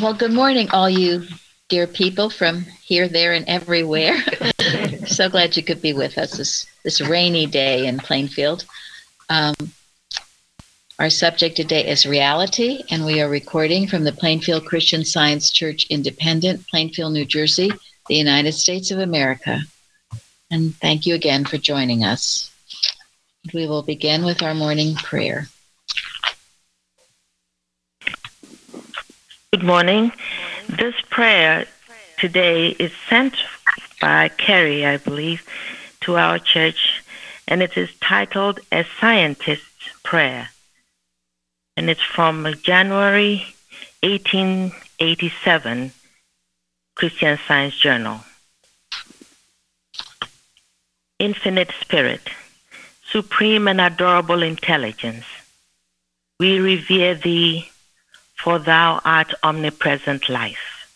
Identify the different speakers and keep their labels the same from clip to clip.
Speaker 1: Well, good morning, all you dear people from here, there, and everywhere. so glad you could be with us this, this rainy day in Plainfield. Um, our subject today is reality, and we are recording from the Plainfield Christian Science Church Independent, Plainfield, New Jersey, the United States of America. And thank you again for joining us. We will begin with our morning prayer.
Speaker 2: Good morning. This prayer today is sent by Carrie, I believe, to our church, and it is titled A Scientist's Prayer. And it's from January 1887 Christian Science Journal. Infinite Spirit, Supreme and Adorable Intelligence, we revere Thee for thou art omnipresent life.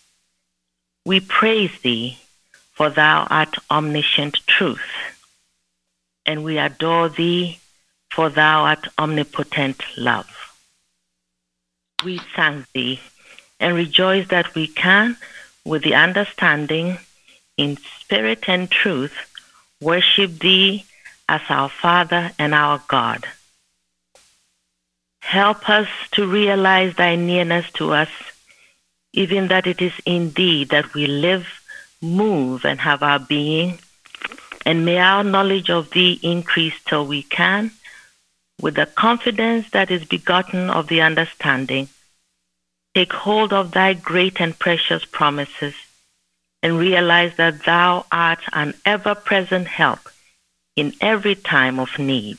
Speaker 2: We praise thee, for thou art omniscient truth. And we adore thee, for thou art omnipotent love. We thank thee and rejoice that we can, with the understanding, in spirit and truth, worship thee as our Father and our God Help us to realize thy nearness to us, even that it is in thee that we live, move, and have our being. And may our knowledge of thee increase till we can, with the confidence that is begotten of the understanding, take hold of thy great and precious promises, and realize that thou art an ever present help in every time of need.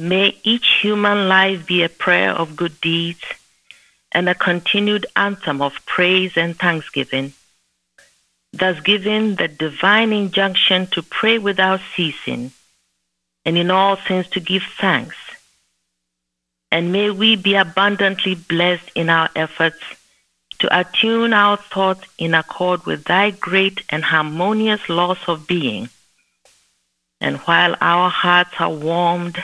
Speaker 2: May each human life be a prayer of good deeds and a continued anthem of praise and thanksgiving, thus giving the divine injunction to pray without ceasing and in all things to give thanks. And may we be abundantly blessed in our efforts to attune our thoughts in accord with thy great and harmonious laws of being. And while our hearts are warmed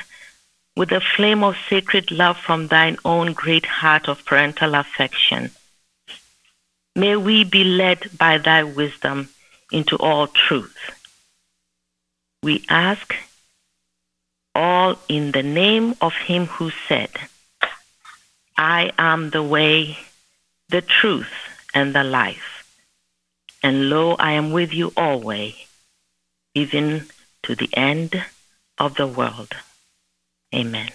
Speaker 2: with the flame of sacred love from thine own great heart of parental affection. May we be led by thy wisdom into all truth. We ask all in the name of him who said, I am the way, the truth, and the life. And lo, I am with you always, even to the end of the world. Amen.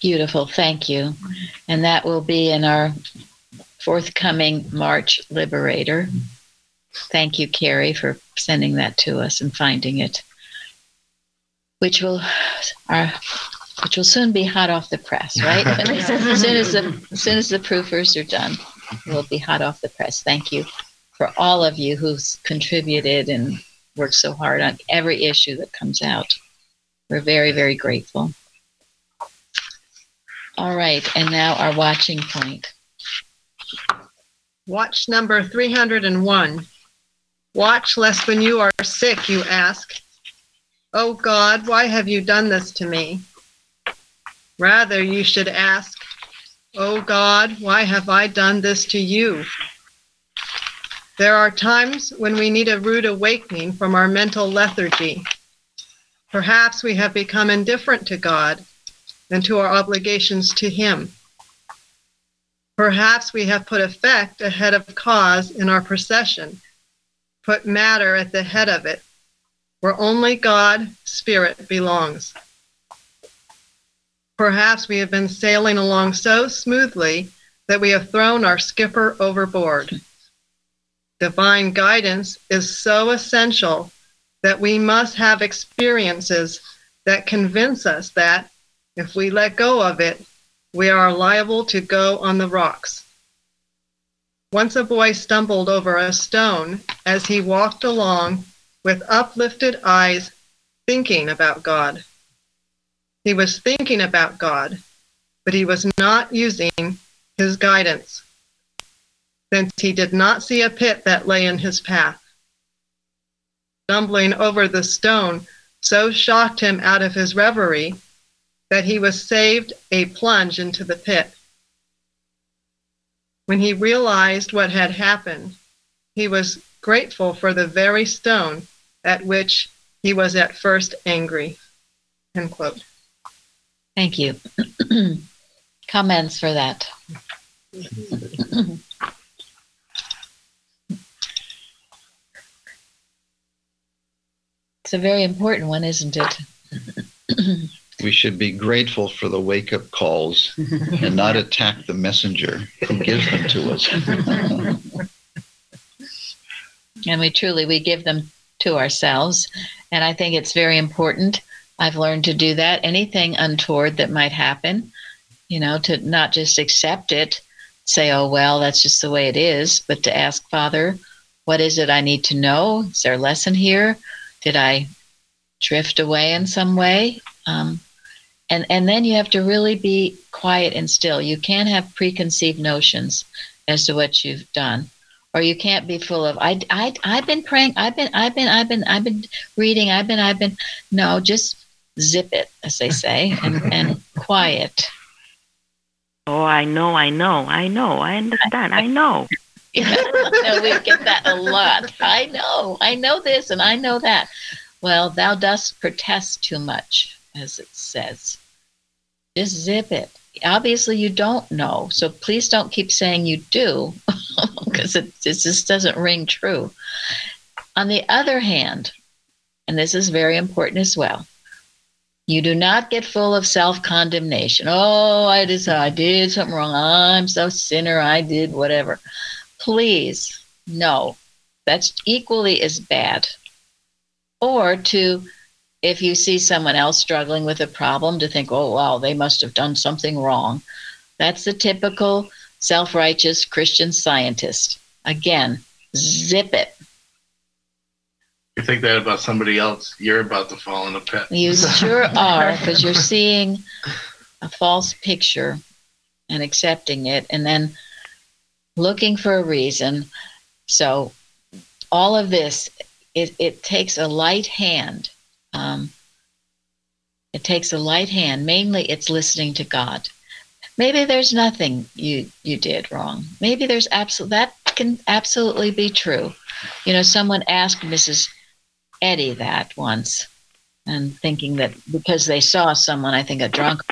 Speaker 1: Beautiful. Thank you. And that will be in our forthcoming March Liberator. Thank you, Carrie, for sending that to us and finding it, which will our which will soon be hot off the press, right? as soon as the as soon as the proofers are done, it will be hot off the press. Thank you for all of you who's contributed and worked so hard on every issue that comes out. We're very, very grateful. All right, and now our watching point.
Speaker 3: Watch number 301. Watch lest when you are sick you ask, Oh God, why have you done this to me? Rather, you should ask, Oh God, why have I done this to you? There are times when we need a rude awakening from our mental lethargy. Perhaps we have become indifferent to God and to our obligations to Him. Perhaps we have put effect ahead of cause in our procession, put matter at the head of it, where only God, Spirit, belongs. Perhaps we have been sailing along so smoothly that we have thrown our skipper overboard divine guidance is so essential that we must have experiences that convince us that if we let go of it, we are liable to go on the rocks. Once a boy stumbled over a stone as he walked along with uplifted eyes, thinking about God. He was thinking about God, but he was not using his guidance since he did not see a pit that lay in his path. Stumbling over the stone so shocked him out of his reverie that he was saved a plunge into the pit. When he realized what had happened, he was grateful for the very stone at which he was at first angry. End quote.
Speaker 1: Thank you. Comments for that? it's a very important one, isn't it?
Speaker 4: We should be grateful for the wake up calls and not attack the messenger who gives them to us.
Speaker 1: and we truly we give them to ourselves. And i think it's very important. I've learned to do that. Anything untoward that might happen you know to not just accept it say oh well that's just the way it is but to ask father what is it i need to know? Is there a lesson here did i drift away in some way? Um, and and then you have to really be quiet and still. You can't have preconceived notions as to what you've done or you can't be full of I, I i've been praying i've been i've been i've been i've been reading i've been i've been. No just zip it as they say and and quiet.
Speaker 2: Oh, I know, I know, I know, I understand, I know.
Speaker 1: Yeah, no, we get that a lot. I know, I know this and I know that. Well, thou dost protest too much, as it says. Just zip it. Obviously, you don't know, so please don't keep saying you do, because it, it just doesn't ring true. On the other hand, and this is very important as well, you do not get full of self condemnation. Oh, I just I did something wrong. I'm so sinner. I did whatever. Please, no. That's equally as bad. Or to, if you see someone else struggling with a problem, to think, oh, wow, they must have done something wrong. That's the typical self righteous Christian scientist. Again, zip it
Speaker 5: you think that about somebody else, you're about to fall in a pit.
Speaker 1: You sure are, because you're seeing a false picture and accepting it, and then looking for a reason. So, all of this, it, it takes a light hand. Um, it takes a light hand. Mainly, it's listening to God. Maybe there's nothing you you did wrong. Maybe there's absolute that can absolutely be true. You know, someone asked Mrs. Eddy that once, and thinking that because they saw someone, I think a drunk,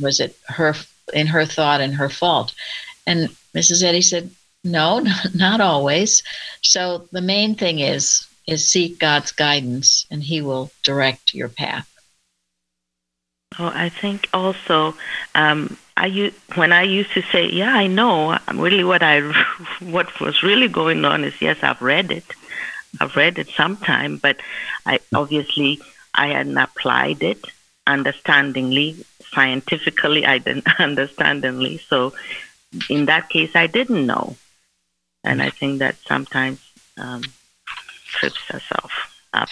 Speaker 1: was it her in her thought and her fault? And Mrs. Eddy said, "No, not always." So the main thing is is seek God's guidance, and He will direct your path.
Speaker 2: Oh, I think also um, I when I used to say, "Yeah, I know," really what I what was really going on is, yes, I've read it, I've read it sometime, but I obviously I hadn't applied it understandingly, scientifically. I didn't understandingly. So in that case, I didn't know, and I think that sometimes um, trips us off up.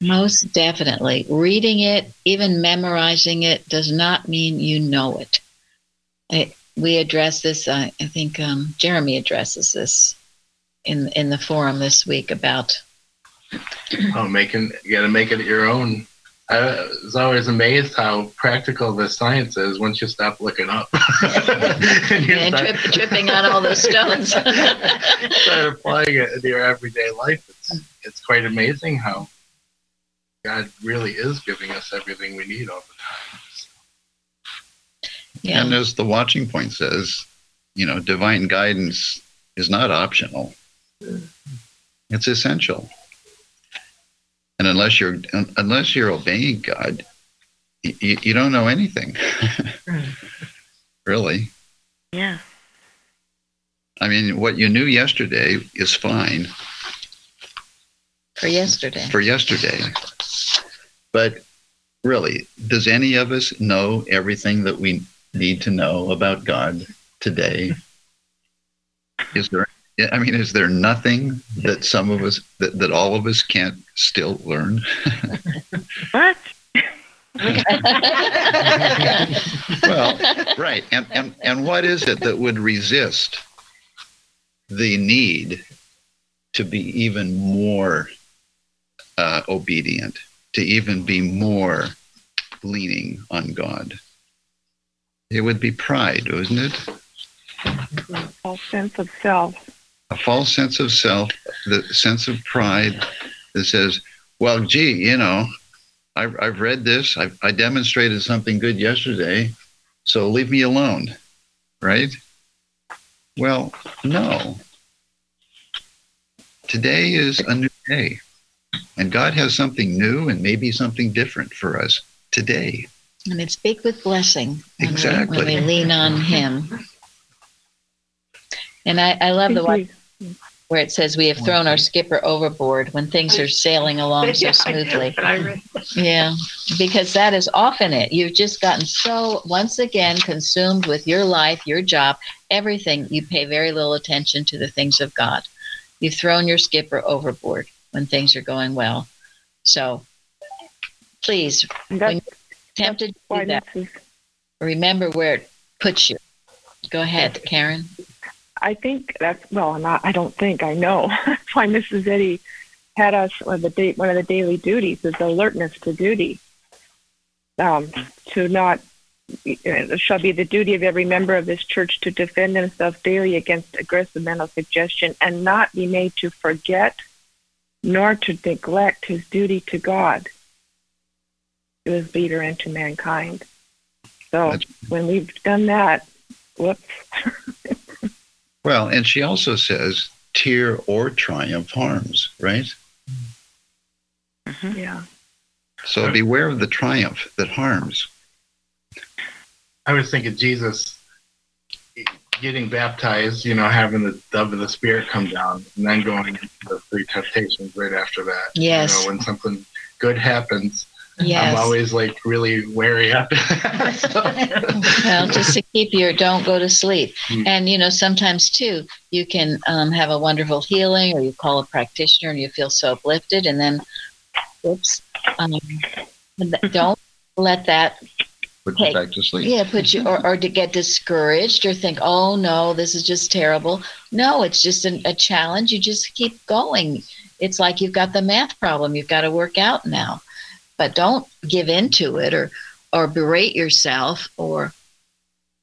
Speaker 1: Most definitely. Reading it, even memorizing it, does not mean you know it. I, we address this, I, I think um, Jeremy addresses this in in the forum this week about
Speaker 5: oh making you got to make it your own I was always amazed how practical the science is once you stop looking up.
Speaker 1: and, and start, trip, tripping on all those stones.
Speaker 5: start applying it in your everyday life. It's, it's quite amazing how God really is giving us everything we need all the time.
Speaker 4: So. Yeah. And as the watching point says, you know, divine guidance is not optional. Mm-hmm. It's essential. And unless you're unless you're obeying God, you, you don't know anything. really.
Speaker 2: Yeah.
Speaker 4: I mean, what you knew yesterday is fine.
Speaker 1: For yesterday.
Speaker 4: For yesterday. But really, does any of us know everything that we need to know about God today? Is there I mean, is there nothing that some of us, that, that all of us can't still learn?
Speaker 2: what?
Speaker 4: well, right. And, and, and what is it that would resist the need to be even more uh, obedient, to even be more leaning on God? It would be pride, wouldn't it?
Speaker 6: A sense of self.
Speaker 4: A false sense of self, the sense of pride that says, well, gee, you know, I've, I've read this, I've, I demonstrated something good yesterday, so leave me alone, right? Well, no. Today is a new day, and God has something new and maybe something different for us today.
Speaker 1: And it's big with blessing when,
Speaker 4: exactly.
Speaker 1: we, when we lean on Him. And I, I love the one where it says we have thrown our skipper overboard when things are sailing along so smoothly. Yeah, because that is often it. You've just gotten so, once again, consumed with your life, your job, everything. You pay very little attention to the things of God. You've thrown your skipper overboard when things are going well. So please, when you're tempted to do that, remember where it puts you. Go ahead, Karen.
Speaker 6: I think that's well. I'm Not, I don't think I know. that's why Mrs. Eddy had us one of the one of the daily duties is alertness to duty. Um, to not it shall be the duty of every member of this church to defend himself daily against aggressive mental suggestion and not be made to forget nor to neglect his duty to God, to his leader, and to mankind. So when we've done that, whoops.
Speaker 4: Well, and she also says tear or triumph harms, right?
Speaker 6: Mm-hmm. Yeah.
Speaker 4: So beware of the triumph that harms.
Speaker 5: I was thinking Jesus getting baptized, you know, having the dove of the Spirit come down, and then going into the three temptations right after that.
Speaker 1: Yes.
Speaker 5: You know, when something good happens,
Speaker 1: Yes.
Speaker 5: I'm always like really wary after
Speaker 1: well, just to keep your don't go to sleep.
Speaker 5: Hmm.
Speaker 1: And you know, sometimes too, you can um, have a wonderful healing, or you call a practitioner and you feel so uplifted, and then, oops, um, don't let that
Speaker 4: Put you back to sleep.
Speaker 1: yeah put you or, or to get discouraged or think, oh no, this is just terrible. No, it's just an, a challenge. You just keep going. It's like you've got the math problem you've got to work out now but don't give in to it or or berate yourself or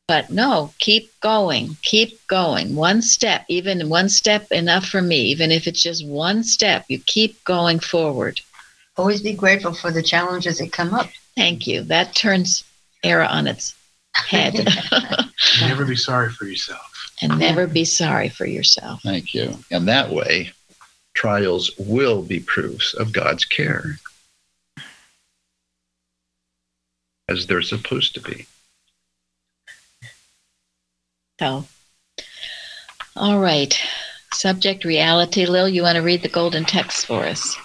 Speaker 1: but no keep going keep going. One step even one step enough for me even if it's just one step you keep going forward.
Speaker 7: Always be grateful for the challenges that come up.
Speaker 1: Thank you. That turns error on its head.
Speaker 5: Never be sorry for yourself.
Speaker 1: And never be sorry for yourself.
Speaker 4: Thank you. And that way trials will be proofs of god's care as they're supposed to be.
Speaker 1: So, all right. Subject reality. Lil, you want to read the golden text for us?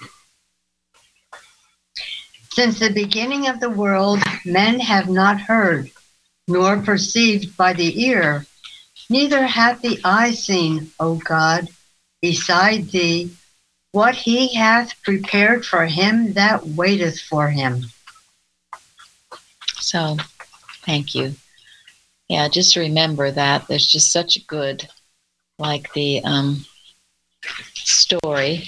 Speaker 7: Since the beginning of the world, men have not heard, nor perceived by the ear, neither hath the eye seen, O God, beside thee, what he hath prepared for him that waiteth for him.
Speaker 1: So, thank you. Yeah, just remember that there's just such a good, like the um, story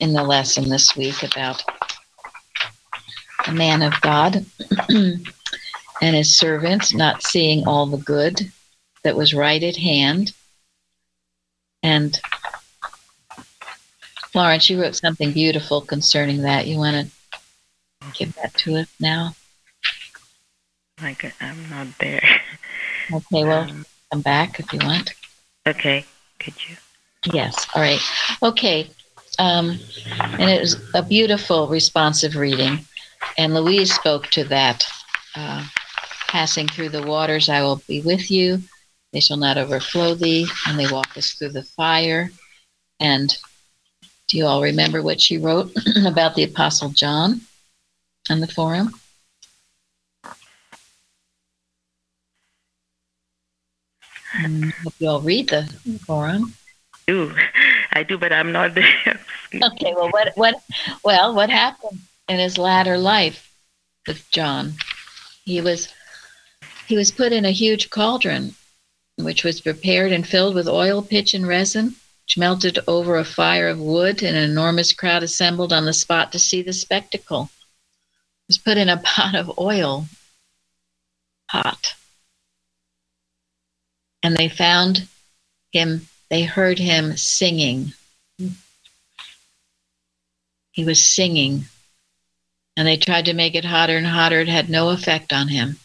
Speaker 1: in the lesson this week about a man of God and his servant not seeing all the good that was right at hand. And Florence, you wrote something beautiful concerning that. You want to give that to us now?
Speaker 2: Like I'm not there.
Speaker 1: Okay, well, um, come back if you want.
Speaker 2: Okay, could you?
Speaker 1: Yes, all right. Okay, um, and it was a beautiful, responsive reading. And Louise spoke to that. Uh, Passing through the waters, I will be with you. They shall not overflow thee, and they walk us through the fire. And do you all remember what she wrote about the Apostle John on the forum? Mm, hope you all read the forum.
Speaker 2: I do I do, but I'm not there.
Speaker 1: okay, well, what what well, what happened in his latter life with John? He was he was put in a huge cauldron, which was prepared and filled with oil, pitch, and resin, which melted over a fire of wood, and an enormous crowd assembled on the spot to see the spectacle. He was put in a pot of oil, hot, and they found him, they heard him singing. He was singing, and they tried to make it hotter and hotter. It had no effect on him.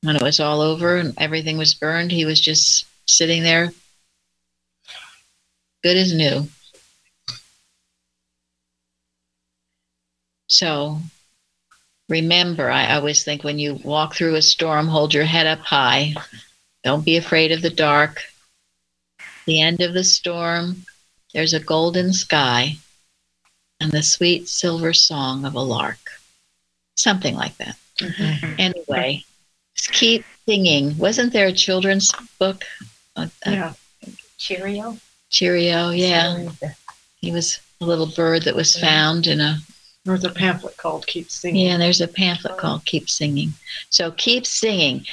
Speaker 1: When it was all over and everything was burned, he was just sitting there, good as new. So remember, I always think when you walk through a storm, hold your head up high. Don't be afraid of the dark. The end of the storm, there's a golden sky and the sweet silver song of a lark. Something like that. Mm-hmm. Anyway, keep singing. Wasn't there a children's book?
Speaker 8: Uh, yeah. Cheerio.
Speaker 1: Cheerio, yeah. He was a little bird that was found in a
Speaker 8: there's a pamphlet called Keep Singing.
Speaker 1: Yeah, there's a pamphlet called Keep Singing. So keep singing.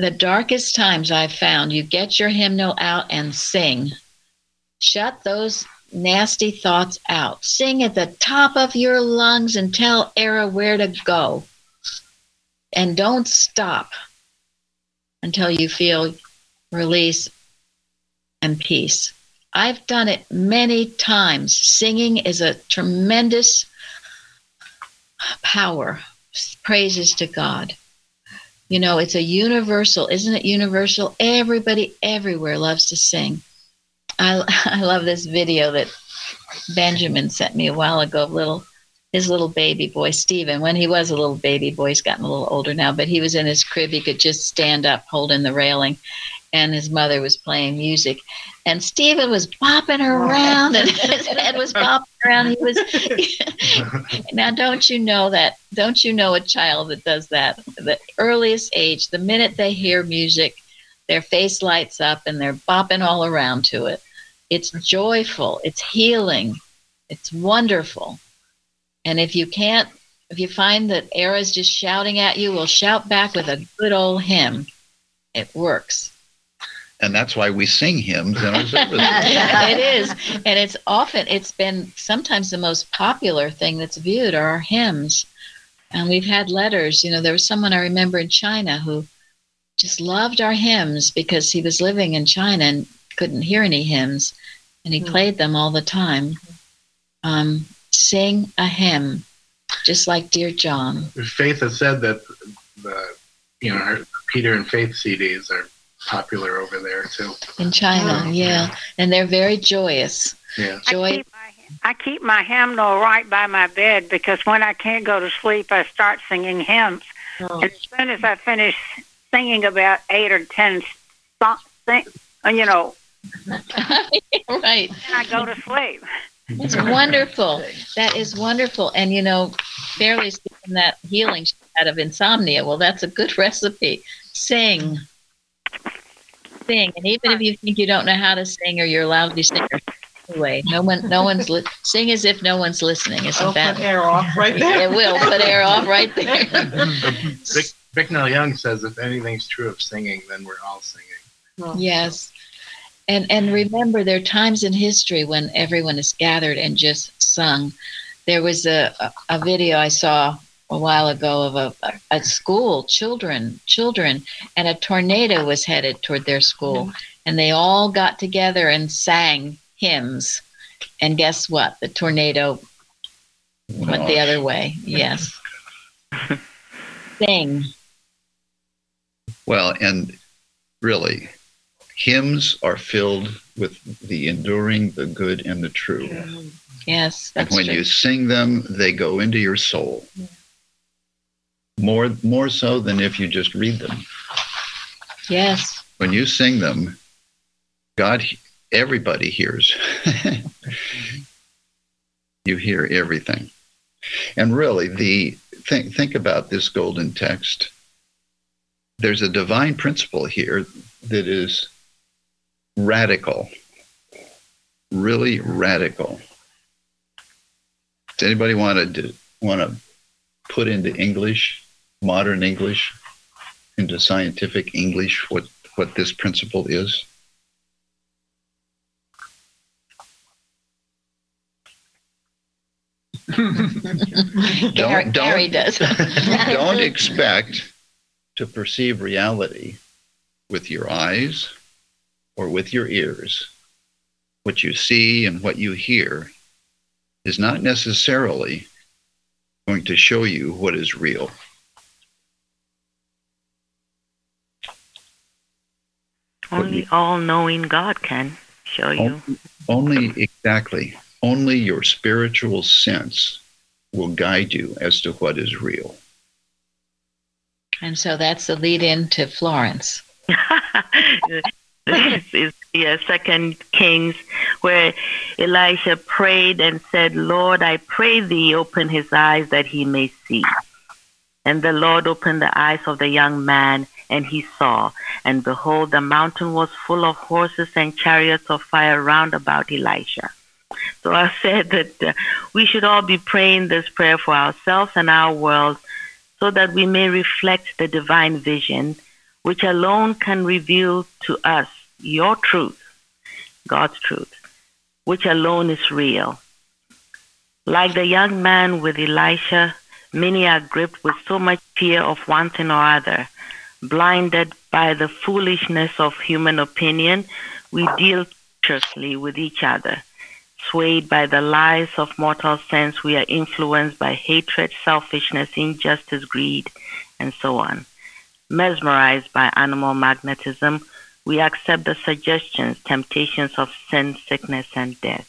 Speaker 1: The darkest times I've found, you get your hymnal out and sing. Shut those nasty thoughts out. Sing at the top of your lungs and tell error where to go. And don't stop until you feel release and peace. I've done it many times. Singing is a tremendous power. Praises to God. You know, it's a universal, isn't it universal? Everybody everywhere loves to sing. I, I love this video that Benjamin sent me a while ago of little his little baby boy Stephen when he was a little baby boy he's gotten a little older now but he was in his crib he could just stand up holding the railing and his mother was playing music and Stephen was bopping around and his head was bopping around. He was now don't you know that don't you know a child that does that? The earliest age, the minute they hear music, their face lights up and they're bopping all around to it. It's joyful, it's healing, it's wonderful. And if you can't if you find that error's just shouting at you, we'll shout back with a good old hymn. It works
Speaker 4: and that's why we sing hymns in our services.
Speaker 1: it is, and it's often it's been sometimes the most popular thing that's viewed are our hymns, and we've had letters. You know, there was someone I remember in China who just loved our hymns because he was living in China and couldn't hear any hymns, and he mm played them all the time. Um, sing a hymn, just like Dear John.
Speaker 5: Faith has said that the you know Peter and Faith CDs are popular over there too.
Speaker 1: In China, oh, yeah. yeah. And they're very joyous.
Speaker 5: Yeah.
Speaker 1: Joy.
Speaker 9: I keep, my, I keep my hymnal right by my bed because when I can't go to sleep, I start singing hymns. Oh. As soon as I finish singing about eight or ten songs, uh, you know,
Speaker 1: right, then
Speaker 9: I go to sleep.
Speaker 1: It's wonderful. That is wonderful. And you know, Fairly's getting that healing out of insomnia. Well, that's a good recipe. Sing sing, and even if you think you don't know how to sing or you're a lousy singer, anyway, no one, no one's li- sing as if no one's listening. Isn't
Speaker 8: I'll
Speaker 1: that
Speaker 8: put air off right there?
Speaker 1: It will put air off right there.
Speaker 5: Vic, Bicknell Young says if anything's true of singing, then we're all singing.
Speaker 1: Oh. Yes. And, and remember, there are times in history when everyone is gathered and just sung. There was a, a video I saw a while ago of a, a school, children, children, and a tornado was headed toward their school. And they all got together and sang hymns. And guess what? The tornado went the other way. Yes. Sing.
Speaker 4: Well, and really, hymns are filled with the enduring, the good, and the true.
Speaker 1: Yes. That's true.
Speaker 4: And when true. you sing them, they go into your soul. Yeah more more so than if you just read them.
Speaker 1: Yes.
Speaker 4: When you sing them, God, everybody hears. you hear everything, and really, the think think about this golden text. There's a divine principle here that is radical, really radical. Does anybody want to want to put into English modern English into scientific English what, what this principle is?
Speaker 1: don't, Gary,
Speaker 4: does. don't expect to perceive reality with your eyes or with your ears, what you see and what you hear is not necessarily going to show you what is real.
Speaker 2: Only all knowing God can show you.
Speaker 4: Only, exactly. Only your spiritual sense will guide you as to what is real.
Speaker 1: And so that's the lead in to Florence.
Speaker 2: this is yeah, Second Kings, where Elisha prayed and said, Lord, I pray thee, open his eyes that he may see. And the Lord opened the eyes of the young man, and he saw. And behold, the mountain was full of horses and chariots of fire round about Elisha. So I said that uh, we should all be praying this prayer for ourselves and our world so that we may reflect the divine vision, which alone can reveal to us your truth, God's truth, which alone is real. Like the young man with Elisha, many are gripped with so much fear of one thing or other. Blinded by the foolishness of human opinion, we deal treacherously with each other. Swayed by the lies of mortal sense, we are influenced by hatred, selfishness, injustice, greed, and so on. Mesmerized by animal magnetism, we accept the suggestions, temptations of sin, sickness, and death.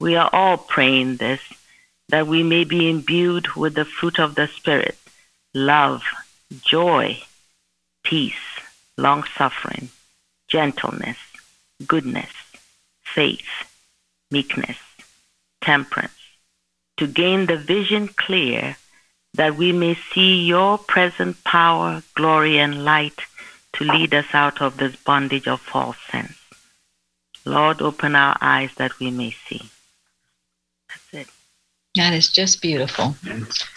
Speaker 2: We are all praying this, that we may be imbued with the fruit of the Spirit love, joy, peace, long suffering, gentleness, goodness, faith, meekness, temperance, to gain the vision clear that we may see your present power, glory, and light to lead us out of this bondage of false sense. Lord, open our eyes that we may see. That's it.
Speaker 1: That is just beautiful.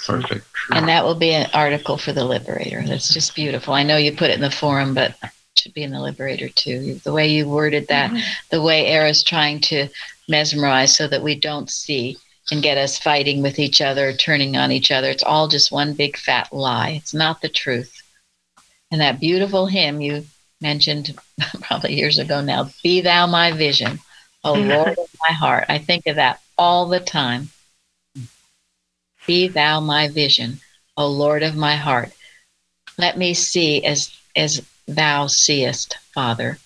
Speaker 4: Perfect.
Speaker 1: And that will be an article for the Liberator. That's just beautiful. I know you put it in the forum, but it should be in the Liberator too. The way you worded that, mm-hmm. the way error's trying to mesmerize so that we don't see and get us fighting with each other, turning on each other. It's all just one big fat lie. It's not the truth. And that beautiful hymn you mentioned probably years ago now, Be Thou My Vision, O oh, Lord of my heart. I think of that all the time. Be Thou my vision, O Lord of my heart. Let me see as, as Thou seest, Father.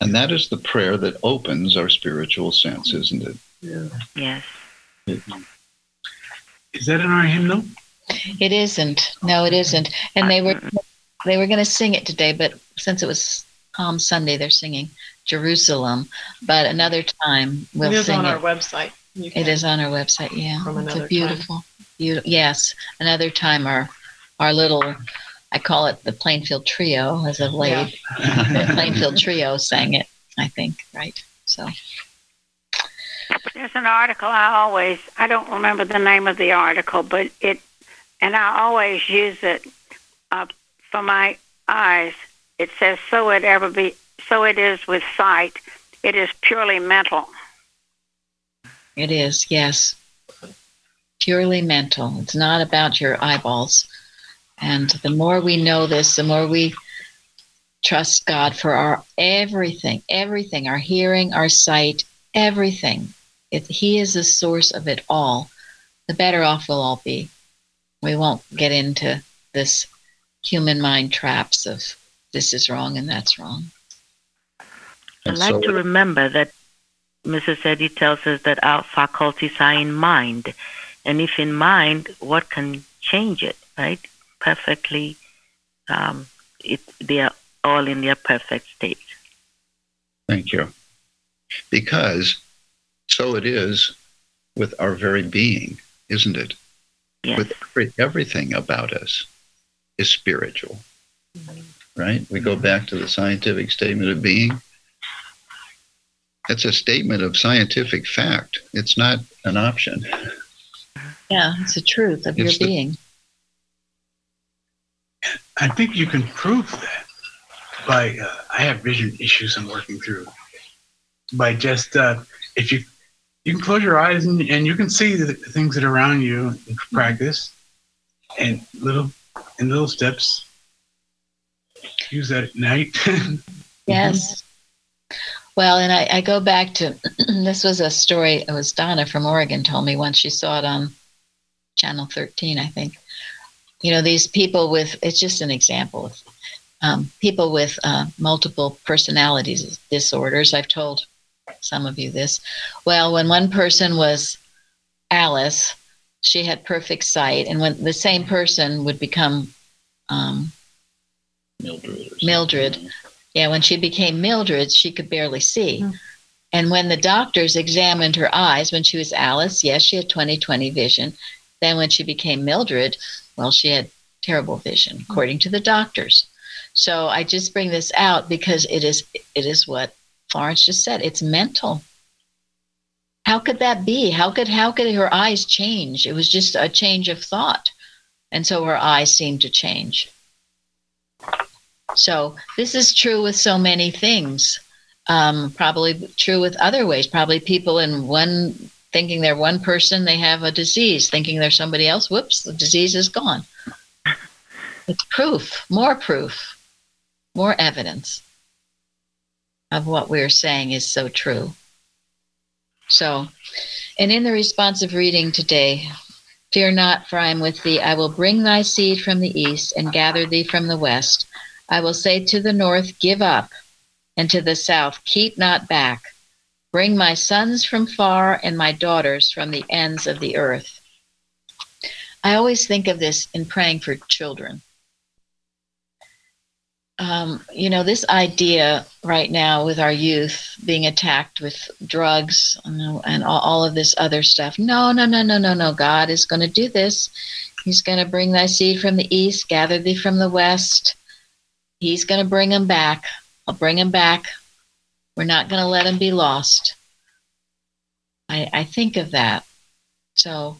Speaker 4: And that is the prayer that opens our spiritual sense, isn't it?
Speaker 2: Yeah. Yes.
Speaker 5: Is that in our hymnal?
Speaker 1: It isn't. No, it isn't. And they were they were going to sing it today, but since it was Palm Sunday, they're singing Jerusalem. But another time we'll
Speaker 8: it is
Speaker 1: sing
Speaker 8: on
Speaker 1: it.
Speaker 8: our website.
Speaker 1: It is on our website. Yeah,
Speaker 8: From
Speaker 1: it's
Speaker 8: another
Speaker 1: a beautiful, beautiful. Yes, another time our our little. I call it the Plainfield Trio as of late. the Plainfield Trio sang it. I think right. So
Speaker 9: there's an article I always I don't remember the name of the article, but it and I always use it uh, for my eyes. It says, "So it ever be, so it is with sight. It is purely mental."
Speaker 1: It is, yes, purely mental. It's not about your eyeballs. And the more we know this, the more we trust God for our everything, everything, our hearing, our sight, everything. If He is the source of it all, the better off we'll all be. We won't get into this human mind traps of this is wrong and that's wrong.
Speaker 2: I'd like so, to remember that Mrs. Eddy tells us that our faculties are in mind. And if in mind, what can change it, right? Perfectly, um, it, they are all in their perfect state.
Speaker 4: Thank you. Because so it is with our very being, isn't it?
Speaker 2: Yes.
Speaker 4: With every, everything about us is spiritual, right? We go back to the scientific statement of being. It's a statement of scientific fact. It's not an option.
Speaker 1: Yeah, it's the truth of it's your the, being.
Speaker 5: I think you can prove that by uh, I have vision issues I'm working through. By just uh, if you you can close your eyes and, and you can see the things that are around you in practice, and little in little steps. use that at night.
Speaker 1: yes. Well, and I, I go back to this was a story. It was Donna from Oregon told me once she saw it on Channel 13, I think. You know, these people with it's just an example of um, people with uh, multiple personalities disorders. I've told some of you this. Well, when one person was Alice, she had perfect sight, and when the same person would become um,
Speaker 10: Mildred.
Speaker 1: Mildred, yeah, when she became Mildred, she could barely see. Mm. And when the doctors examined her eyes when she was Alice, yes, she had 20 20 vision. Then when she became Mildred, well, she had terrible vision, hmm. according to the doctors. So I just bring this out because it is it is what Florence just said. It's mental. How could that be? How could how could her eyes change? It was just a change of thought. And so her eyes seemed to change. So this is true with so many things. Um, probably true with other ways. Probably people in one thinking they're one person, they have a disease. Thinking they're somebody else, whoops, the disease is gone. It's proof, more proof, more evidence of what we're saying is so true. So, and in the responsive reading today, fear not, for I am with thee. I will bring thy seed from the east and gather thee from the west. I will say to the north, Give up, and to the south, Keep not back. Bring my sons from far and my daughters from the ends of the earth. I always think of this in praying for children. Um, you know, this idea right now with our youth being attacked with drugs and all, of this other stuff. No, no, no, no, no, no. God is going to do this. He's going to bring thy seed from the east, gather thee from the west. He's going to bring them back. I'll bring them back. We're not going to let them be lost. I, I think of that. So,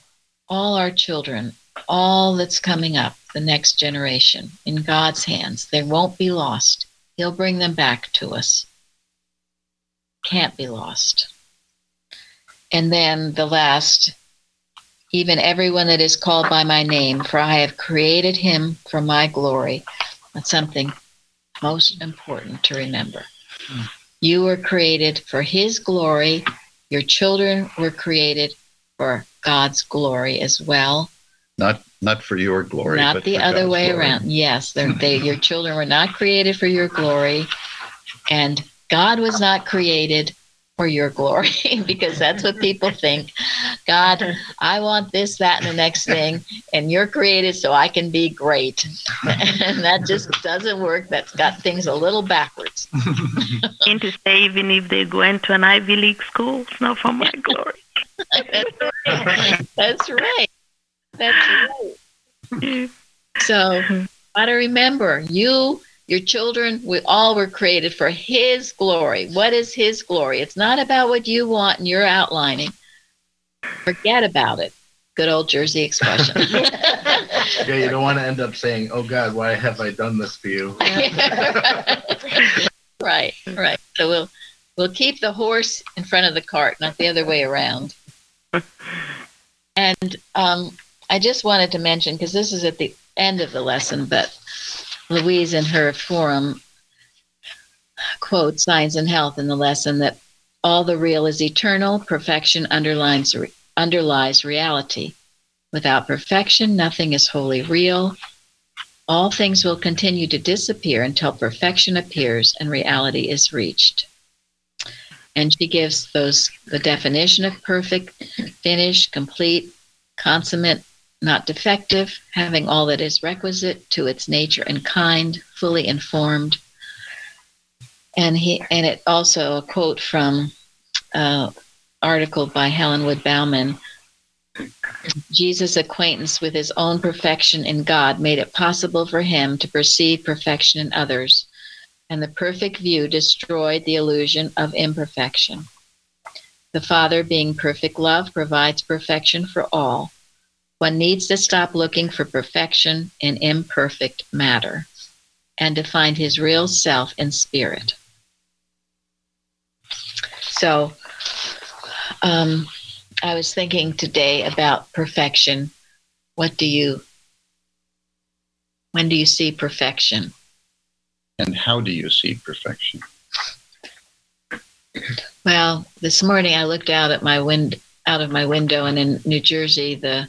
Speaker 1: all our children, all that's coming up, the next generation, in God's hands, they won't be lost. He'll bring them back to us. Can't be lost. And then the last, even everyone that is called by my name, for I have created him for my glory. That's something most important to remember. You were created for His glory. Your children were created for God's glory as well.
Speaker 4: Not not for your glory.
Speaker 1: Not the other
Speaker 4: God's
Speaker 1: way
Speaker 4: glory.
Speaker 1: around. Yes, they, your children were not created for your glory, and God was not created for your glory because that's what people think. God, I want this, that, and the next thing, and you're created so I can be great. and that just doesn't work. That's got things a little backwards.
Speaker 2: and to say, even if they go into an Ivy League school, it's not for my glory.
Speaker 1: that's right. That's right. That's right. So, gotta remember, you your children, we all were created for His glory. What is His glory? It's not about what you want and you're outlining. Forget about it. Good old Jersey expression.
Speaker 10: yeah, you don't want to end up saying, "Oh God, why have I done this for you?"
Speaker 1: right, right. So we'll we'll keep the horse in front of the cart, not the other way around. And um, I just wanted to mention because this is at the end of the lesson, but Louise in her forum quote Science and Health in the lesson that all the real is eternal, perfection underlines, underlies reality. Without perfection, nothing is wholly real. All things will continue to disappear until perfection appears and reality is reached. And she gives those the definition of perfect, finished, complete, consummate, not defective, having all that is requisite to its nature and kind, fully informed. And he and it also a quote from uh, article by Helen Wood Bauman. Jesus' acquaintance with his own perfection in God made it possible for him to perceive perfection in others, and the perfect view destroyed the illusion of imperfection. The Father, being perfect love, provides perfection for all one needs to stop looking for perfection in imperfect matter and to find his real self in spirit. So, um, I was thinking today about perfection. What do you, when do you see perfection?
Speaker 4: And how do you see perfection?
Speaker 1: Well, this morning I looked out at my wind out of my window, and in New Jersey, the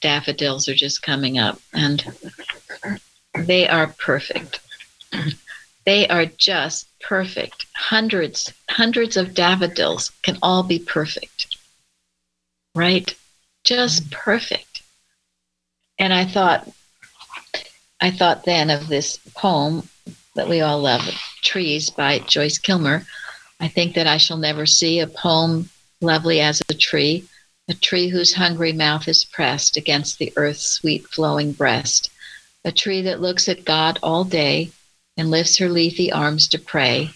Speaker 1: daffodils are just coming up, and they are perfect. They are just perfect. Hundreds, hundreds of daffodils can all be perfect, right? Just mm. perfect. And I thought, I thought then of this poem that we all love, Trees by Joyce Kilmer. I think that I shall never see a poem lovely as a tree, a tree whose hungry mouth is pressed against the earth's sweet flowing breast, a tree that looks at God all day and lifts her leafy arms to pray,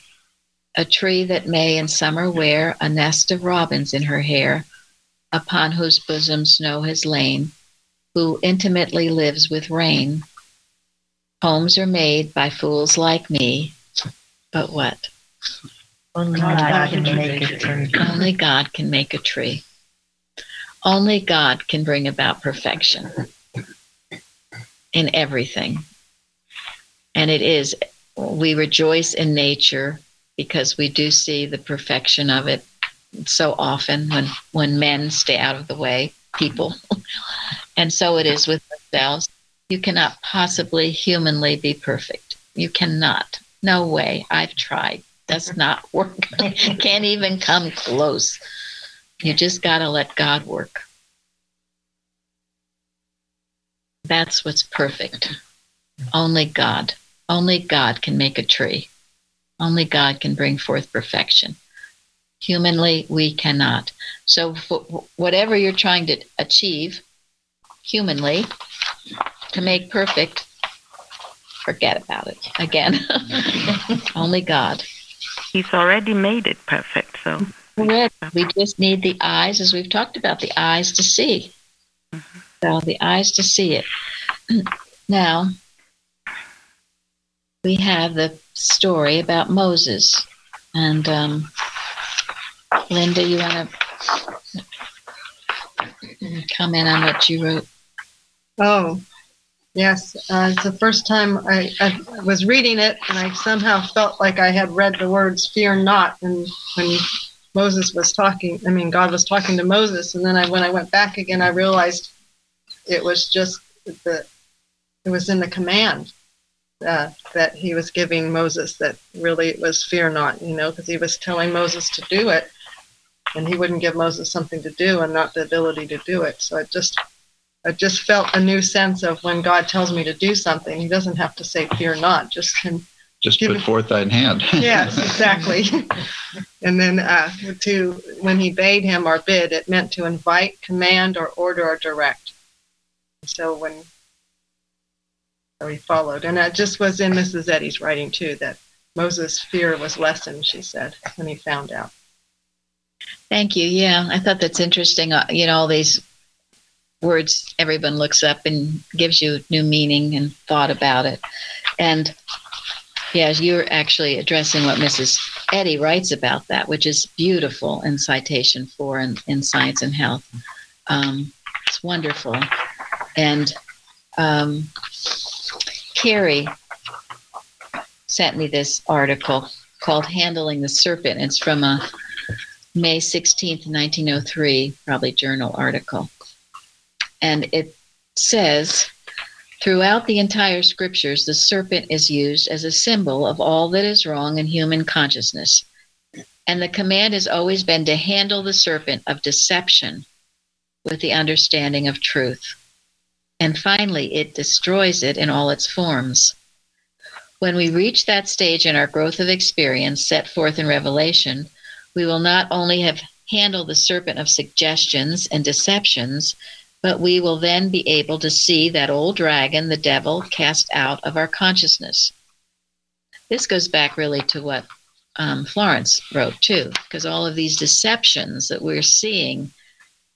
Speaker 1: a tree that may in summer wear a nest of robins in her hair, upon whose bosom snow has lain, who intimately lives with rain. Poems are made by fools like me, but what?
Speaker 2: Only God can make a tree.
Speaker 1: Only God can make a tree. Only God can bring about perfection in everything. And it is, we rejoice in nature because we do see the perfection of it so often when, when men stay out of the way, people. and so it is with ourselves. You cannot possibly humanly be perfect. You cannot. No way. I've tried does not work. Can't even come close. You just got to let God work. That's what's perfect. Only God. Only God can make a tree. Only God can bring forth perfection. Humanly, we cannot. So, whatever you're trying to achieve humanly to make perfect, forget about it again. Only God.
Speaker 2: He's already made it perfect. So
Speaker 1: we just need the eyes, as we've talked about, the eyes to see. Mm-hmm. So the eyes to see it. Now we have the story about Moses, and um, Linda, you want to comment on what you wrote?
Speaker 3: Oh, Yes, uh, it's the first time I, I, was reading it, and I somehow felt like I had read the words "fear not." And when Moses was talking, I mean, God was talking to Moses, and then I, when I went back again, I realized it was just the it was in the command uh, that he was giving Moses that really it was fear not, you know, because he was telling Moses to do it, and he wouldn't give Moses something to do and not the ability to do it. So it just I just felt a new sense of when God tells me to do something, He doesn't have to say "fear not," just can
Speaker 4: just put forth thine hand.
Speaker 3: yes, exactly. and then uh, to when He bade him or bid, it meant to invite, command, or order or direct. So when he followed, and it just was in Mrs. Eddy's writing too that Moses' fear was lessened. She said when he found out.
Speaker 1: Thank you. Yeah, I thought that's interesting. Uh, you know, all these words everyone looks up and gives you new meaning and thought about it. And yeah, you're actually addressing what Mrs. Eddy writes about that, which is beautiful in citation four in, in Science and Health. Um, it's wonderful. And um, Carrie sent me this article called Handling the Serpent. It's from a May 16th, 1903, probably journal article. And it says, throughout the entire scriptures, the serpent is used as a symbol of all that is wrong in human consciousness. And the command has always been to handle the serpent of deception with the understanding of truth. And finally, it destroys it in all its forms. When we reach that stage in our growth of experience set forth in Revelation, we will not only have handled the serpent of suggestions and deceptions, but we will then be able to see that old dragon, the devil, cast out of our consciousness. This goes back really to what um, Florence wrote too, because all of these deceptions that we're seeing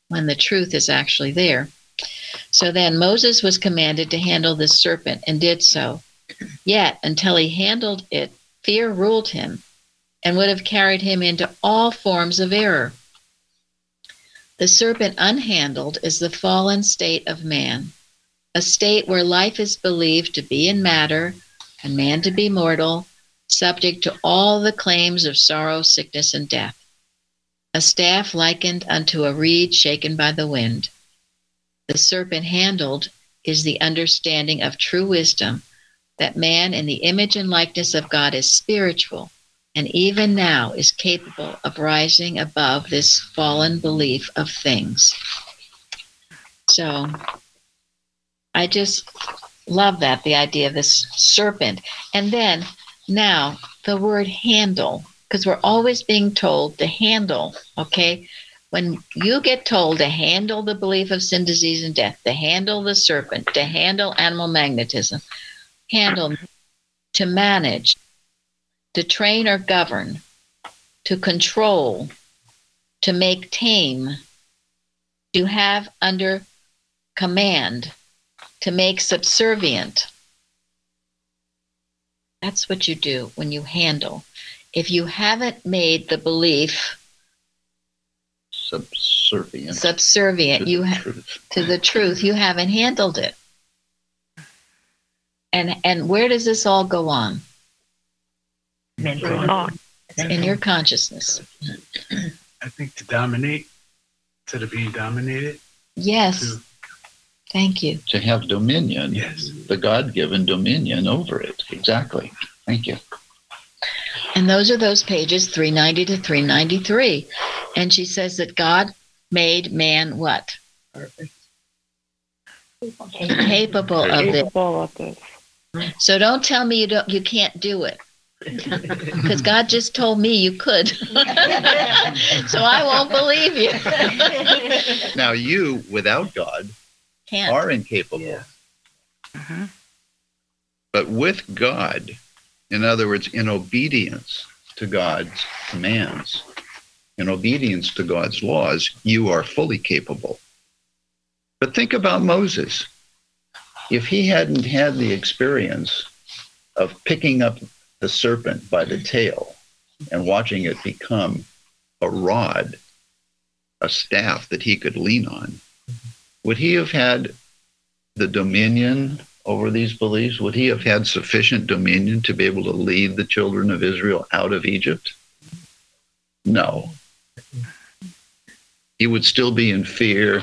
Speaker 1: when the truth is actually there. So then Moses was commanded to handle this serpent and did so. Yet, until he handled it, fear ruled him and would have carried him into all forms of error. The serpent unhandled is the fallen state of man, a state where life is believed to be in matter and man to be mortal, subject to all the claims of sorrow, sickness, and death. A staff likened unto a reed shaken by the wind. The serpent handled is the understanding of true wisdom that man in the image and likeness of God is spiritual and even now is capable of rising above this fallen belief of things. So I just love that, the idea of this serpent. And then now the word handle, because we're always being told to handle, okay? When you get told to handle the belief of sin, disease, and death, to handle the serpent, to handle animal magnetism, handle, to manage, to train or govern, to control, to make tame, to have under command, to make subservient. That's what you do when you handle. If you haven't made the belief
Speaker 4: subservient,
Speaker 1: subservient,
Speaker 4: to
Speaker 1: you
Speaker 4: the
Speaker 1: ha- to the truth, you haven't handled it. And and where does this all go on?
Speaker 2: Oh,
Speaker 1: It's in your consciousness.
Speaker 5: I think to dominate instead of being dominated.
Speaker 1: Yes.
Speaker 5: To,
Speaker 1: Thank you.
Speaker 4: to have dominion,
Speaker 5: yes.
Speaker 4: the God given dominion over it. Exactly. Thank you.
Speaker 1: And those are those pages 390 to 393. And she says that God made man what? Capable of it.
Speaker 6: Capable of this.
Speaker 1: So don't tell me you don't you can't do it. Because God just told me you could. so I won't believe you.
Speaker 4: Now, you, without God,
Speaker 1: Can't.
Speaker 4: are incapable.
Speaker 2: mhm.
Speaker 4: But with God, in other words, in obedience to God's commands, in obedience to God's laws, you are fully capable. But think about Moses. If he hadn't had the experience of picking up the serpent by the tail and watching it become a rod, a staff that he could lean on, would he have had the dominion over these beliefs? Would he have had sufficient dominion to be able to lead the children of Israel out of Egypt? No. He would still be in fear.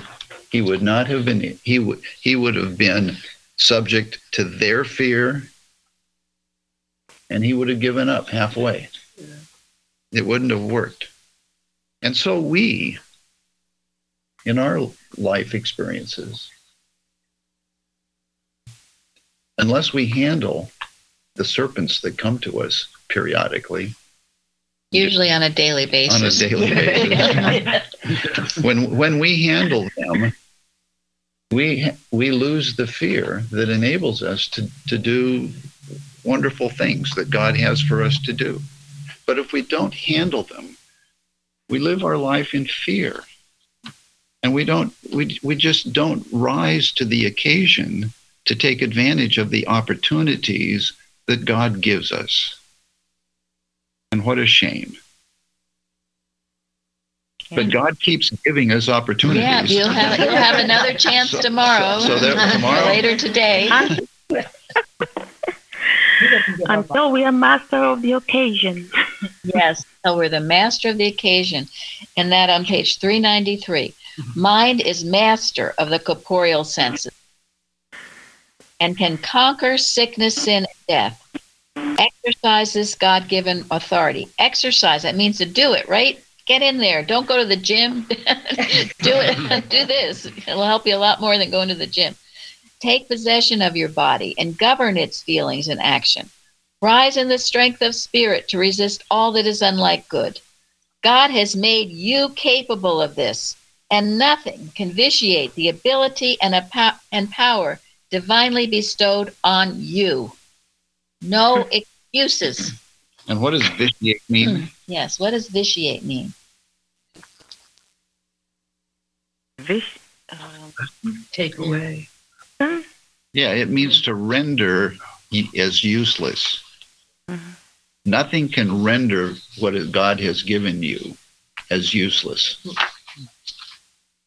Speaker 4: He would not have been he would he would have been subject to their fear and he would have given up halfway. It wouldn't have worked. And so we in our life experiences unless we handle the serpents that come to us periodically
Speaker 1: Usually on a daily basis.
Speaker 4: on a daily basis when when we handle them we we lose the fear that enables us to to do wonderful things that God has for us to do but if we don't handle them we live our life in fear and we don't we we just don't rise to the occasion to take advantage of the opportunities that God gives us. And what a shame. But God keeps giving us opportunities.
Speaker 1: Yeah, you'll have you'll have another chance
Speaker 4: So-
Speaker 1: tomorrow.
Speaker 4: so- so that tomorrow-
Speaker 1: later today.
Speaker 2: Until we are master of the occasion.
Speaker 1: Yes, so we're the master of the occasion. And that on page 393. Mm-hmm. Mind is master of the corporeal senses and can conquer sickness, sin, and death. Exercise this God given authority. Exercise, that means to do it, right? Get in there. Don't go to the gym. do it. do this. It'll help you a lot more than going to the gym. Take possession of your body and govern its feelings and action. Rise in the strength of spirit to resist all that is unlike good. God has made you capable of this, and nothing can vitiate the ability and, a po- and power divinely bestowed on you. No excuses.
Speaker 4: And what does vitiate mean?
Speaker 1: Yes, what does vitiate mean?
Speaker 2: Vish, um,
Speaker 8: Take away.
Speaker 4: Yeah, it means to render as useless.
Speaker 2: Mhm.
Speaker 4: Nothing can render what God has given you as useless.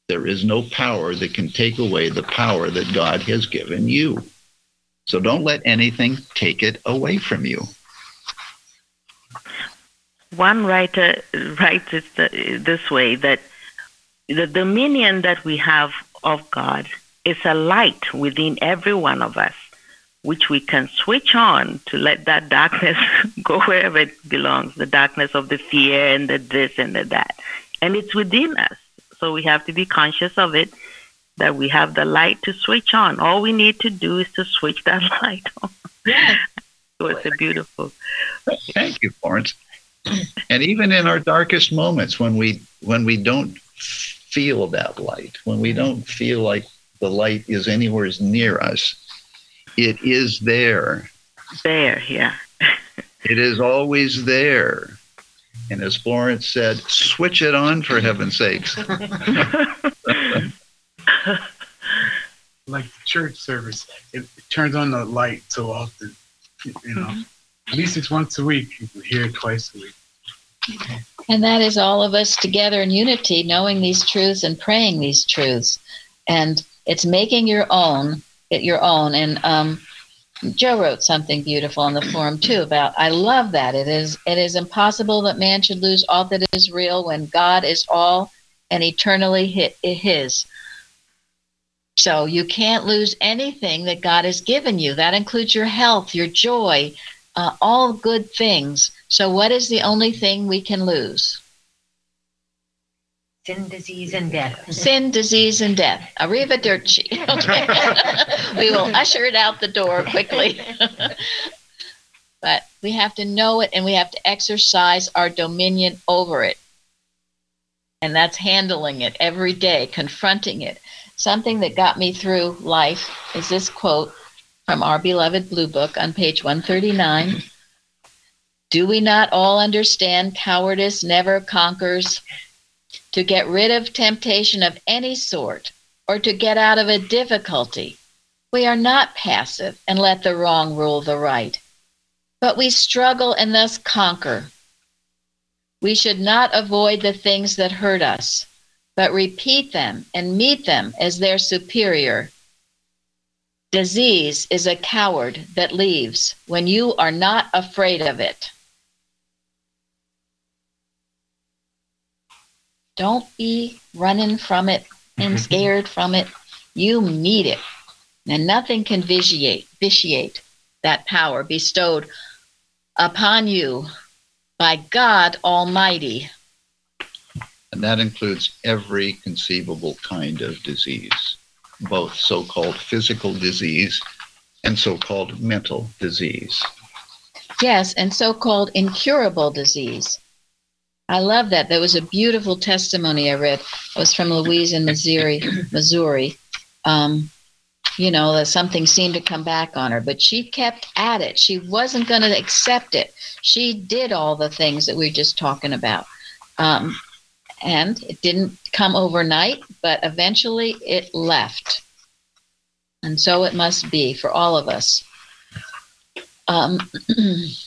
Speaker 4: There is no power that can take away the power that God has given you. So don't let anything take it away from you.
Speaker 2: One writer writes it this way that the dominion that we have of God is a light within every one of us, which we can switch on to let that darkness go wherever it belongs the darkness of the fear and the this and the that. And it's within us. So we have to be conscious of it that we have the light to switch on. All we need to do is to switch that light on. so it's a beautiful.
Speaker 4: Thank you, Florence. and even in our darkest moments, when we when we don't feel that light, when we don't feel like the light is anywhere near us, it is there.
Speaker 2: There, yeah.
Speaker 4: it is always there. And as Florence said, switch it on for heaven's sakes.
Speaker 5: like the church service, it, it, turns on the light so often. You know, mm-hmm. at least it's once a week. You hear it twice a week.
Speaker 1: And that is all of us together in unity, knowing these truths and praying these truths. And it's making your own, it your own. And um, Joe wrote something beautiful on the forum too about I love that. It is it is impossible that man should lose all that is real when God is all and eternally his. So you can't lose anything that God has given you. That includes your health, your joy, uh, all good things. So, what is the only thing we can lose?
Speaker 8: Sin, disease, and death.
Speaker 1: Sin, disease, and death. Arrivederci. Okay. we will usher it out the door quickly. but we have to know it and we have to exercise our dominion over it. And that's handling it every day, confronting it. Something that got me through life is this quote from our beloved Blue Book on page 139. Do we not all understand cowardice never conquers? To get rid of temptation of any sort or to get out of a difficulty, we are not passive and let the wrong rule the right, but we struggle and thus conquer. We should not avoid the things that hurt us but repeat them and meet them as their superior. Disease is a coward that leaves when you are not afraid of it. Don't be running from it and scared from it. You need it. And nothing can vitiate, vitiate that power bestowed upon you by God Almighty
Speaker 4: and that includes every conceivable kind of disease, both so called physical disease and so called mental disease.
Speaker 1: Yes, and so called incurable disease. I love that. That was a beautiful testimony I read. It was from Louise in Missouri, Missouri. Um, you know, that something seemed to come back on her, but she kept at it. She wasn't going to accept it. She did all the things that we are just talking about. Um, and it didn't come overnight, but eventually it left. And so it must be for all of us. Um,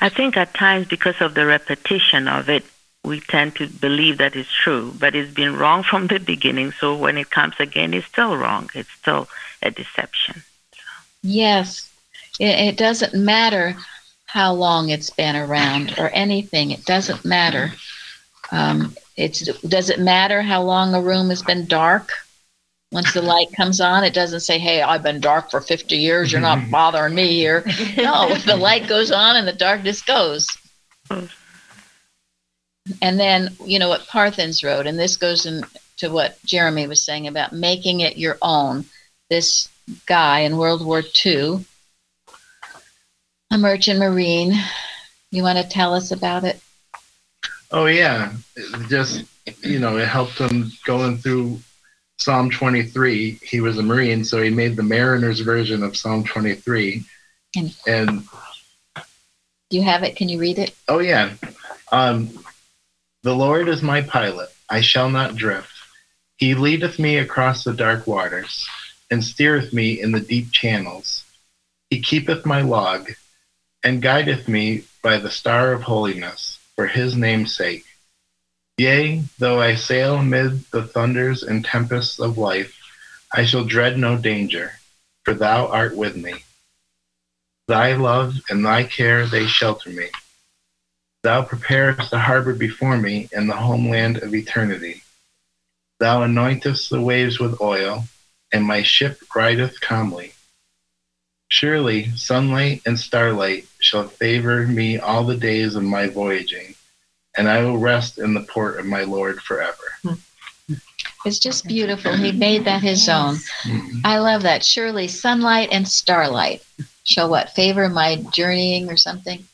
Speaker 2: I think at times, because of the repetition of it, we tend to believe that it's true, but it's been wrong from the beginning. So when it comes again, it's still wrong. It's still a deception.
Speaker 1: Yes, it, it doesn't matter how long it's been around or anything. It doesn't matter. Um, it's does it matter how long a room has been dark? Once the light comes on, it doesn't say, "Hey, I've been dark for 50 years. You're not bothering me here." No, the light goes on and the darkness goes. And then, you know what Parthens wrote, and this goes into what Jeremy was saying about making it your own. This guy in World War II, a merchant marine. You want to tell us about it?
Speaker 10: Oh yeah, it just you know, it helped him going through Psalm 23. He was a Marine, so he made the Mariner's version of Psalm 23. And, and
Speaker 1: do you have it? Can you read it?
Speaker 10: Oh yeah. Um, the Lord is my pilot; I shall not drift. He leadeth me across the dark waters, and steereth me in the deep channels. He keepeth my log, and guideth me by the star of holiness for his name's sake. Yea, though I sail amid the thunders and tempests of life, I shall dread no danger, for thou art with me. Thy love and thy care they shelter me. Thou preparest a harbor before me in the homeland of eternity. Thou anointest the waves with oil, and my ship rideth calmly. Surely sunlight and starlight shall favor me all the days of my voyaging, and I will rest in the port of my Lord forever.
Speaker 1: It's just beautiful. He made that his own. Mm-hmm. I love that. Surely sunlight and starlight shall what? Favor my journeying or something?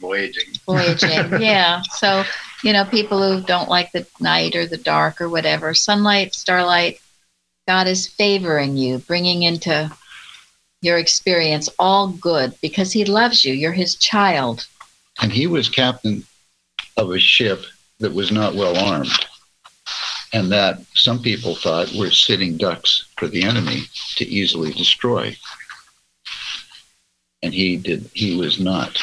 Speaker 10: Voyaging.
Speaker 1: Voyaging, yeah. So, you know, people who don't like the night or the dark or whatever, sunlight, starlight, God is favoring you, bringing into your experience all good because He loves you. You're His child.
Speaker 4: And He was captain of a ship that was not well armed and that some people thought were sitting ducks for the enemy to easily destroy. And he did he was not.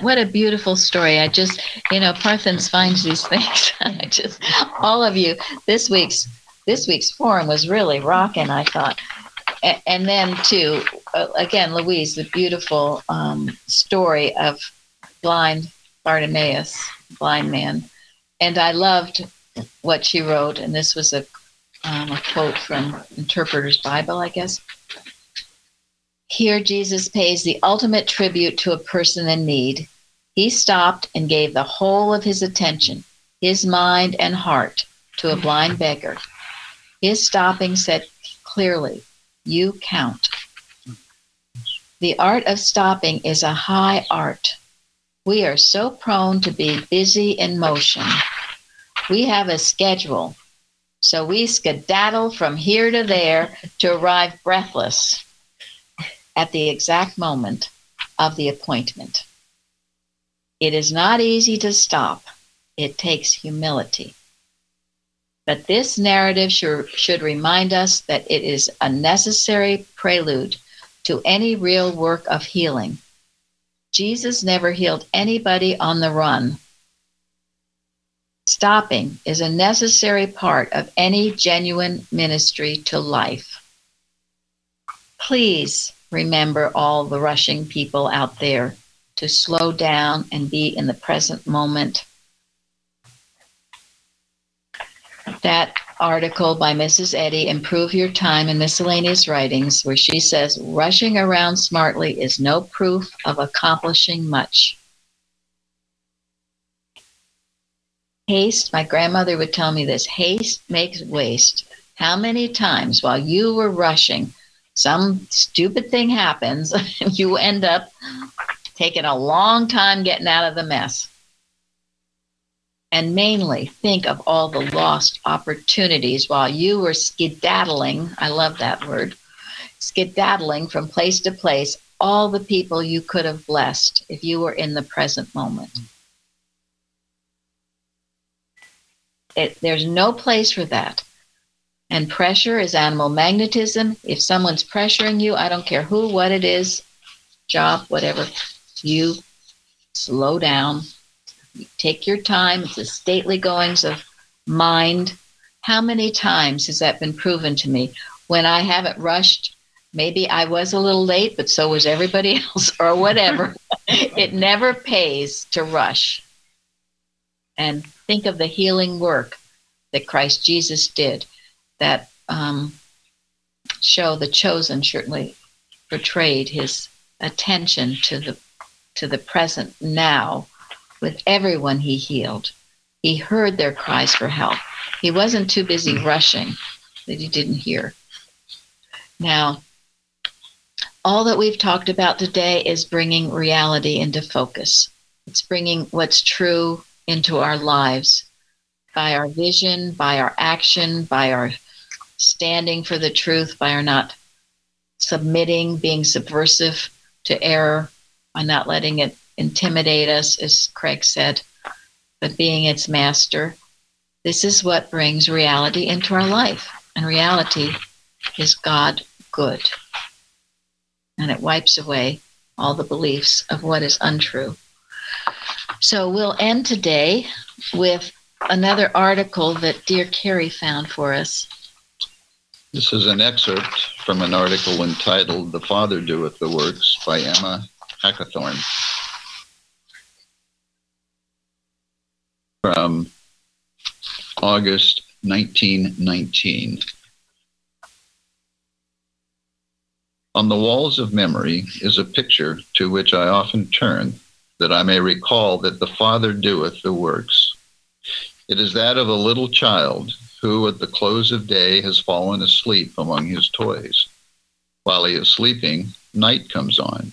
Speaker 1: What a beautiful story. I just, you know, Parthens finds these things. I just, all of you, this week's this week's forum was really rocking. I thought, and, and then too, uh, again, Louise, the beautiful um, story of blind Bartimaeus, blind man, and I loved what she wrote, and this was a, um, a quote from Interpreter's Bible, I guess. Here, Jesus pays the ultimate tribute to a person in need. He stopped and gave the whole of his attention, his mind and heart, to a blind beggar. His stopping said clearly, You count. The art of stopping is a high art. We are so prone to be busy in motion. We have a schedule. So we skedaddle from here to there to arrive breathless at the exact moment of the appointment. It is not easy to stop, it takes humility. But this narrative should, remind us that it is a necessary prelude to any real work of healing Jesus never healed anybody on the run. Stopping is a necessary part of any genuine ministry to life. Please remember all the rushing people out there to slow down and be in the present moment. That article by Mrs. Eddy, Improve Your Time in Miscellaneous Writings, where she says, rushing around smartly is no proof of accomplishing much. Haste, my grandmother would tell me this haste makes waste. How many times while you were rushing, some stupid thing happens, you end up taking a long time getting out of the mess? And mainly think of all the lost opportunities while you were skedaddling. I love that word skedaddling from place to place, all the people you could have blessed if you were in the present moment. It, there's no place for that. And pressure is animal magnetism. If someone's pressuring you, I don't care who, what it is, job, whatever, you slow down, take your time. It's the stately goings of mind. How many times has that been proven to me? When I haven't rushed, maybe I was a little late, but so was everybody else, or whatever. it never pays to rush. And think of the healing work that Christ Jesus did that um, show the chosen certainly portrayed his attention to the to the present now with everyone he healed. He heard their cries for help. He wasn't too busy mm. rushing that he didn't hear. Now, all that we've talked about today is bringing reality into focus. It's bringing what's true into our lives by our vision, by our action, by our standing for the truth, by our not submitting, being subversive to error, by not letting it intimidate us, as Craig said, but being its master. This is what brings reality into our life. And reality is God good. And it wipes away all the beliefs of what is untrue. So we'll end today with another article that dear Carrie found for us.
Speaker 4: This is an excerpt from an article entitled The Father Doeth the Works by Emma Hackathorn from August 1919. On the walls of memory is a picture to which I often turn that I may recall that the Father doeth the works. It is that of a little child who at the close of day has fallen asleep among his toys. While he is sleeping, night comes on,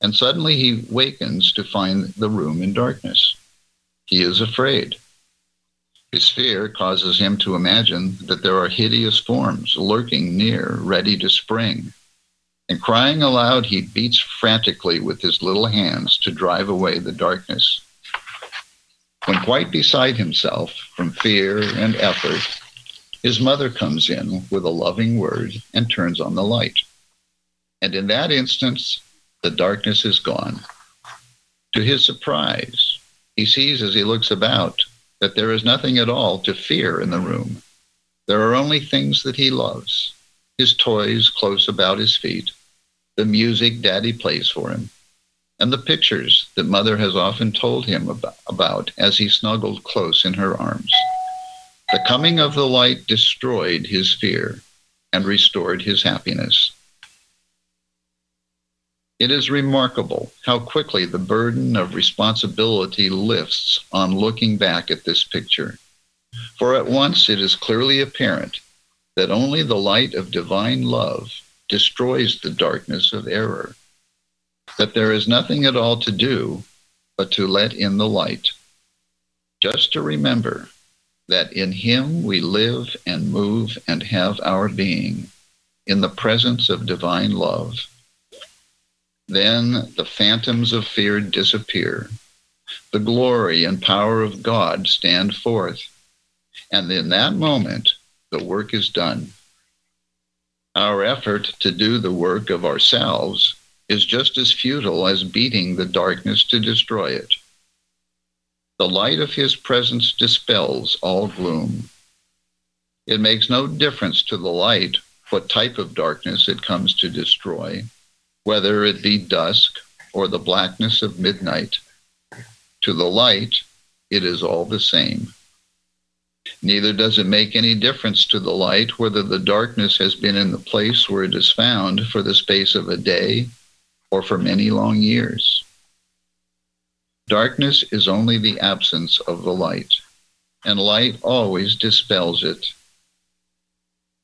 Speaker 4: and suddenly he wakens to find the room in darkness. He is afraid. His fear causes him to imagine that there are hideous forms lurking near, ready to spring. And crying aloud, he beats frantically with his little hands to drive away the darkness. When quite beside himself from fear and effort, his mother comes in with a loving word and turns on the light. And in that instance, the darkness is gone. To his surprise, he sees as he looks about that there is nothing at all to fear in the room. There are only things that he loves his toys close about his feet, the music daddy plays for him, and the pictures that mother has often told him about as he snuggled close in her arms. The coming of the light destroyed his fear and restored his happiness. It is remarkable how quickly the burden of responsibility lifts on looking back at this picture. For at once it is clearly apparent that only the light of divine love destroys the darkness of error that there is nothing at all to do but to let in the light. Just to remember that in Him we live and move and have our being in the presence of divine love. Then the phantoms of fear disappear. The glory and power of God stand forth. And in that moment, the work is done. Our effort to do the work of ourselves is just as futile as beating the darkness to destroy it. The light of his presence dispels all gloom. It makes no difference to the light what type of darkness it comes to destroy, whether it be dusk or the blackness of midnight. To the light, it is all the same. Neither does it make any difference to the light whether the darkness has been in the place where it is found for the space of a day or for many long years. Darkness is only the absence of the light, and light always dispels it.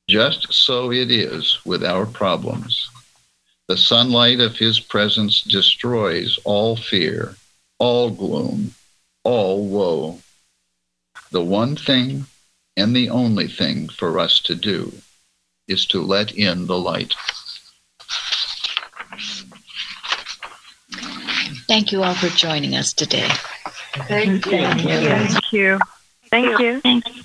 Speaker 4: Just so it is with our problems. The sunlight of His presence destroys all fear, all gloom, all woe. The one thing and the only thing for us to do is to let in the light.
Speaker 1: Thank you all for joining us today.
Speaker 6: Thank you.
Speaker 2: Thank you. Thank you. Thank you.